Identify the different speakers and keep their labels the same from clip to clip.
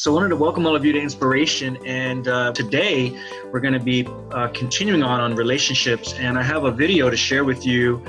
Speaker 1: So, I wanted to welcome all of you to Inspiration. And uh, today we're going to be uh, continuing on on relationships. And I have a video to share with you.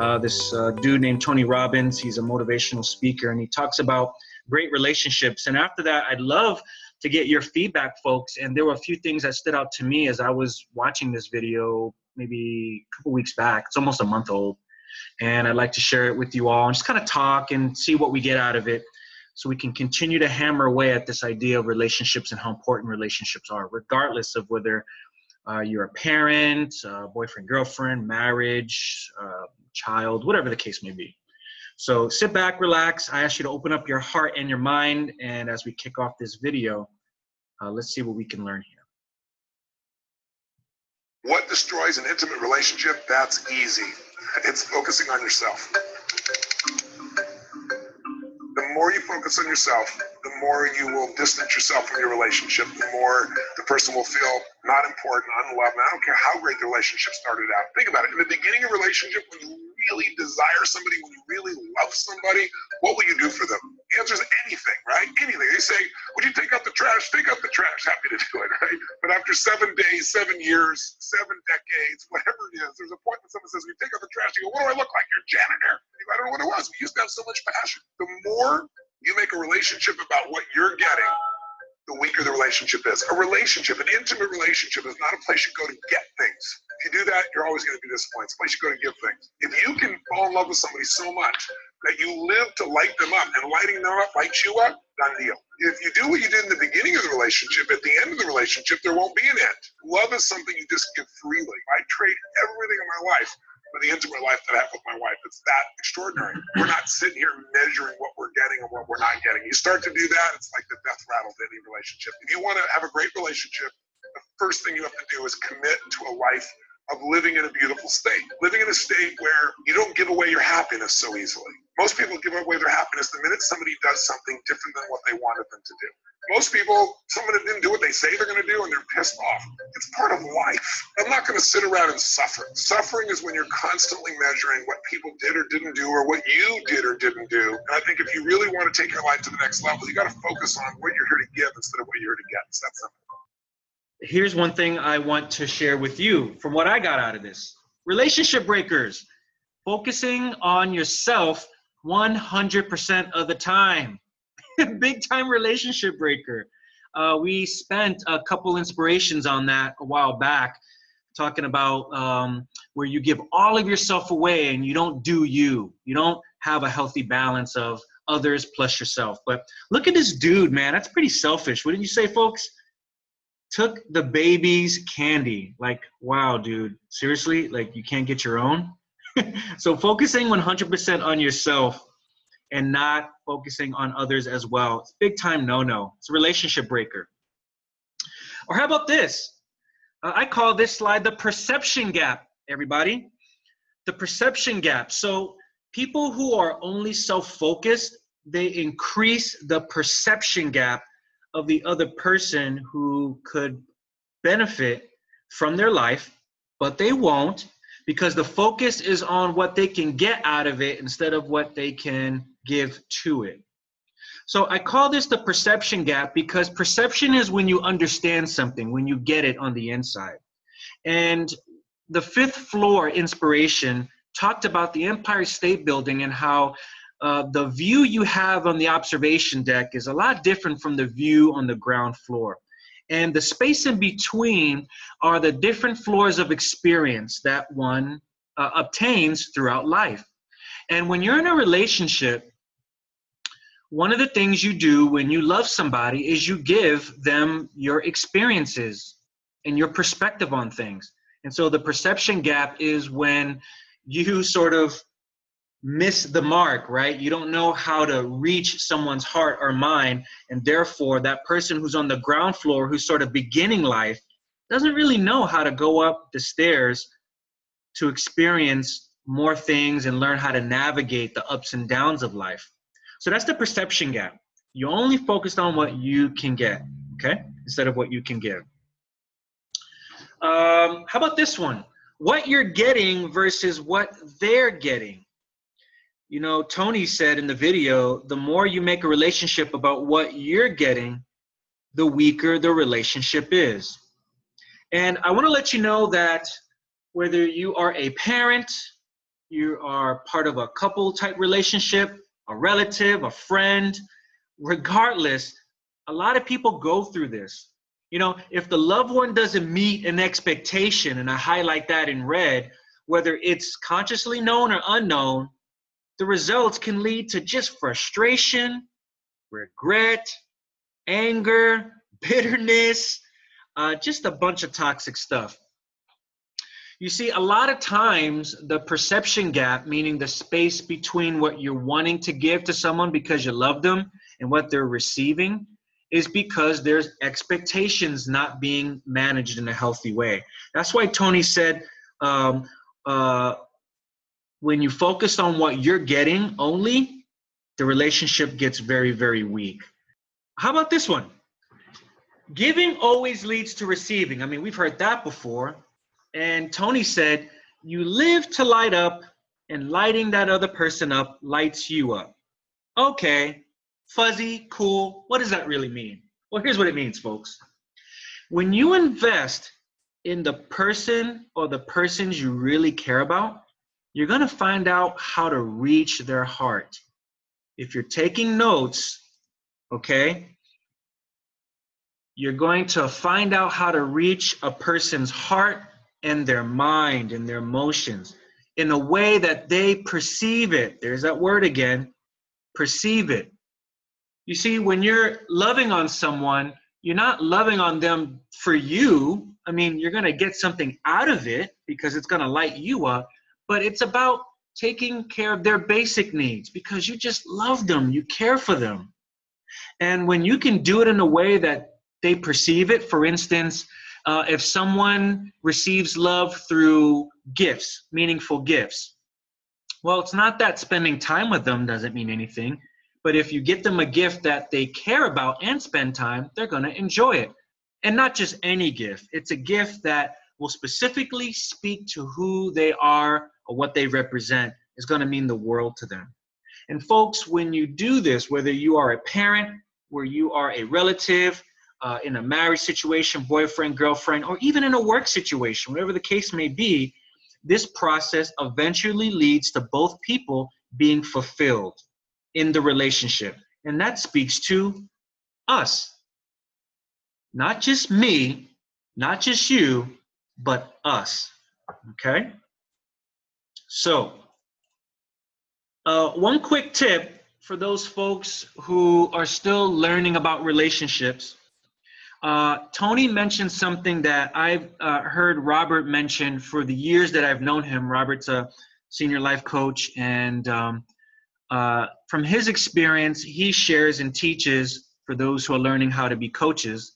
Speaker 1: Uh, this uh, dude named Tony Robbins, he's a motivational speaker, and he talks about great relationships. And after that, I'd love to get your feedback, folks. And there were a few things that stood out to me as I was watching this video maybe a couple weeks back. It's almost a month old. And I'd like to share it with you all and just kind of talk and see what we get out of it so we can continue to hammer away at this idea of relationships and how important relationships are, regardless of whether uh, you're a parent, uh, boyfriend, girlfriend, marriage, uh, child, whatever the case may be. So sit back, relax. I ask you to open up your heart and your mind. And as we kick off this video, uh, let's see what we can learn here.
Speaker 2: What destroys an intimate relationship? That's easy. It's focusing on yourself more you focus on yourself, the more you will distance yourself from your relationship, the more the person will feel not important, unloved. And I don't care how great the relationship started out. Think about it. In the beginning of a relationship, when you really desire somebody, when you really love somebody, what will you do for them? The answer is anything, right? Anything. They say, Would you take out the trash? Take out the trash. Happy to do it, right? But after seven days, seven years, seven decades, whatever it is, there's a point when someone says, We take out the trash. You go, What do I look like? You're a janitor. I don't know what it was. We used to have so much passion. The more you make a relationship about what you're getting, the weaker the relationship is. A relationship, an intimate relationship, is not a place you go to get things. You do that, you're always going to be disappointed. It's a place you go to give things. If you can fall in love with somebody so much that you live to light them up, and lighting them up lights you up, done deal. If you do what you did in the beginning of the relationship, at the end of the relationship, there won't be an end. Love is something you just give freely. I trade everything in my life for the intimate life that I have with my wife. It's that extraordinary. We're not sitting here measuring what we're getting and what we're not getting. You start to do that, it's like the death rattle of any relationship. If you want to have a great relationship, the first thing you have to do is commit to a life of living in a beautiful state, living in a state where you don't give away your happiness so easily. Most people give away their happiness the minute somebody does something different than what they wanted them to do. Most people, someone didn't do what they say they're going to do and they're pissed off. It's part of life. I'm not going to sit around and suffer. Suffering is when you're constantly measuring what people did or didn't do or what you did or didn't do. And I think if you really want to take your life to the next level, you got to focus on what you're here to give instead of what you're here to get. It's that simple.
Speaker 1: Here's one thing I want to share with you from what I got out of this relationship breakers, focusing on yourself 100% of the time. big time relationship breaker. Uh, we spent a couple inspirations on that a while back, talking about um, where you give all of yourself away and you don't do you. You don't have a healthy balance of others plus yourself. But look at this dude, man. That's pretty selfish. Wouldn't you say, folks? Took the baby's candy. Like, wow, dude. Seriously? Like, you can't get your own? so, focusing 100% on yourself and not focusing on others as well. It's big time no no. It's a relationship breaker. Or how about this? Uh, I call this slide the perception gap, everybody. The perception gap. So people who are only self focused, they increase the perception gap of the other person who could benefit from their life, but they won't because the focus is on what they can get out of it instead of what they can give to it. So I call this the perception gap because perception is when you understand something, when you get it on the inside. And the fifth floor inspiration talked about the Empire State Building and how uh, the view you have on the observation deck is a lot different from the view on the ground floor. And the space in between are the different floors of experience that one uh, obtains throughout life. And when you're in a relationship, one of the things you do when you love somebody is you give them your experiences and your perspective on things. And so the perception gap is when you sort of miss the mark, right? You don't know how to reach someone's heart or mind. And therefore, that person who's on the ground floor, who's sort of beginning life, doesn't really know how to go up the stairs to experience more things and learn how to navigate the ups and downs of life. So that's the perception gap. You only focused on what you can get, okay, instead of what you can give. Um, how about this one? What you're getting versus what they're getting. You know, Tony said in the video, the more you make a relationship about what you're getting, the weaker the relationship is. And I want to let you know that whether you are a parent, you are part of a couple type relationship, a relative, a friend, regardless, a lot of people go through this. You know, if the loved one doesn't meet an expectation, and I highlight that in red, whether it's consciously known or unknown, the results can lead to just frustration, regret, anger, bitterness, uh, just a bunch of toxic stuff. You see, a lot of times the perception gap, meaning the space between what you're wanting to give to someone because you love them and what they're receiving, is because there's expectations not being managed in a healthy way. That's why Tony said, um, uh, when you focus on what you're getting only, the relationship gets very, very weak. How about this one? Giving always leads to receiving. I mean, we've heard that before. And Tony said, You live to light up, and lighting that other person up lights you up. Okay, fuzzy, cool. What does that really mean? Well, here's what it means, folks. When you invest in the person or the persons you really care about, you're going to find out how to reach their heart. If you're taking notes, okay, you're going to find out how to reach a person's heart and their mind and their emotions in a way that they perceive it. There's that word again perceive it. You see, when you're loving on someone, you're not loving on them for you. I mean, you're going to get something out of it because it's going to light you up, but it's about taking care of their basic needs because you just love them, you care for them. And when you can do it in a way that they perceive it, for instance, uh, if someone receives love through gifts, meaningful gifts, well, it's not that spending time with them doesn't mean anything. But if you get them a gift that they care about and spend time, they're going to enjoy it. And not just any gift, it's a gift that will specifically speak to who they are or what they represent, is going to mean the world to them. And folks, when you do this, whether you are a parent, where you are a relative, uh, in a marriage situation, boyfriend, girlfriend, or even in a work situation, whatever the case may be, this process eventually leads to both people being fulfilled in the relationship. And that speaks to us. Not just me, not just you, but us. Okay? So, uh, one quick tip for those folks who are still learning about relationships. Uh, Tony mentioned something that I've uh, heard Robert mention for the years that I've known him. Robert's a senior life coach, and um, uh, from his experience, he shares and teaches for those who are learning how to be coaches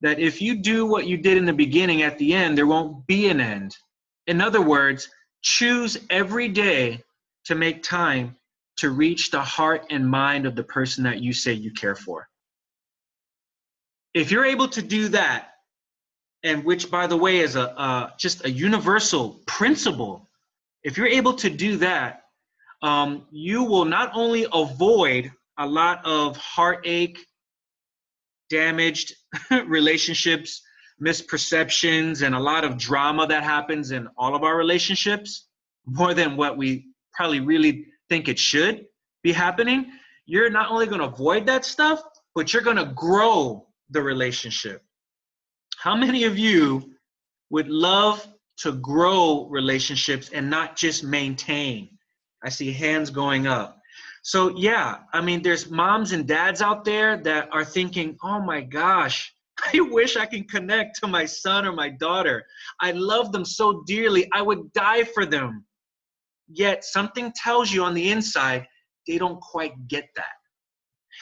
Speaker 1: that if you do what you did in the beginning at the end, there won't be an end. In other words, choose every day to make time to reach the heart and mind of the person that you say you care for. If you're able to do that, and which, by the way, is a just a universal principle, if you're able to do that, um, you will not only avoid a lot of heartache, damaged relationships, misperceptions, and a lot of drama that happens in all of our relationships, more than what we probably really think it should be happening. You're not only going to avoid that stuff, but you're going to grow the relationship. How many of you would love to grow relationships and not just maintain? I see hands going up. So, yeah, I mean, there's moms and dads out there that are thinking, oh my gosh, I wish I can connect to my son or my daughter. I love them so dearly. I would die for them. Yet something tells you on the inside, they don't quite get that.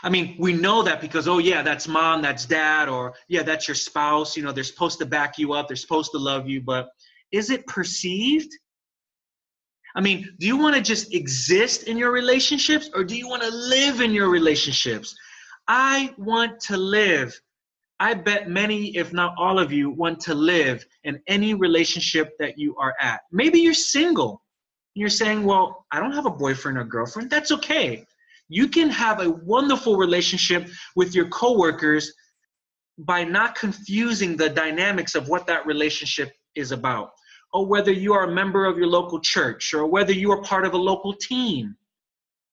Speaker 1: I mean, we know that because, oh, yeah, that's mom, that's dad, or yeah, that's your spouse. You know, they're supposed to back you up, they're supposed to love you, but is it perceived? I mean, do you want to just exist in your relationships or do you want to live in your relationships? I want to live. I bet many, if not all of you, want to live in any relationship that you are at. Maybe you're single. You're saying, well, I don't have a boyfriend or girlfriend. That's okay. You can have a wonderful relationship with your coworkers by not confusing the dynamics of what that relationship is about, or whether you are a member of your local church, or whether you are part of a local team,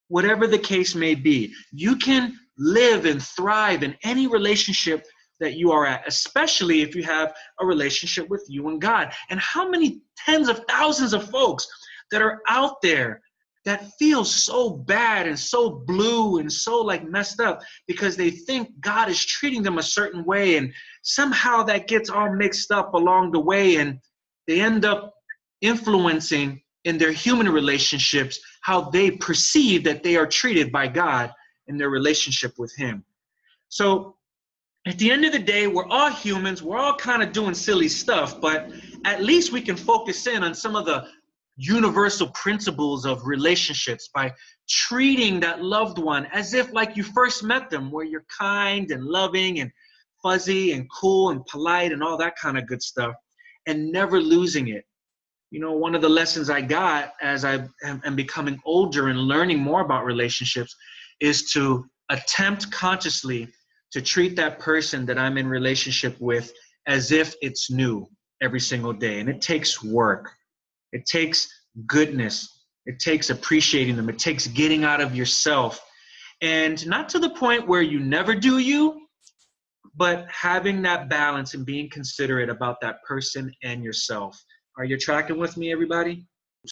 Speaker 1: whatever the case may be, you can live and thrive in any relationship that you are at, especially if you have a relationship with you and God. And how many tens of thousands of folks that are out there that feel so bad and so blue and so like messed up because they think God is treating them a certain way and somehow that gets all mixed up along the way and they end up influencing in their human relationships how they perceive that they are treated by God in their relationship with Him. So at the end of the day, we're all humans, we're all kind of doing silly stuff, but at least we can focus in on some of the universal principles of relationships by treating that loved one as if like you first met them where you're kind and loving and fuzzy and cool and polite and all that kind of good stuff and never losing it. You know one of the lessons i got as i am becoming older and learning more about relationships is to attempt consciously to treat that person that i'm in relationship with as if it's new every single day and it takes work it takes goodness. It takes appreciating them. It takes getting out of yourself. And not to the point where you never do you, but having that balance and being considerate about that person and yourself. Are you tracking with me, everybody?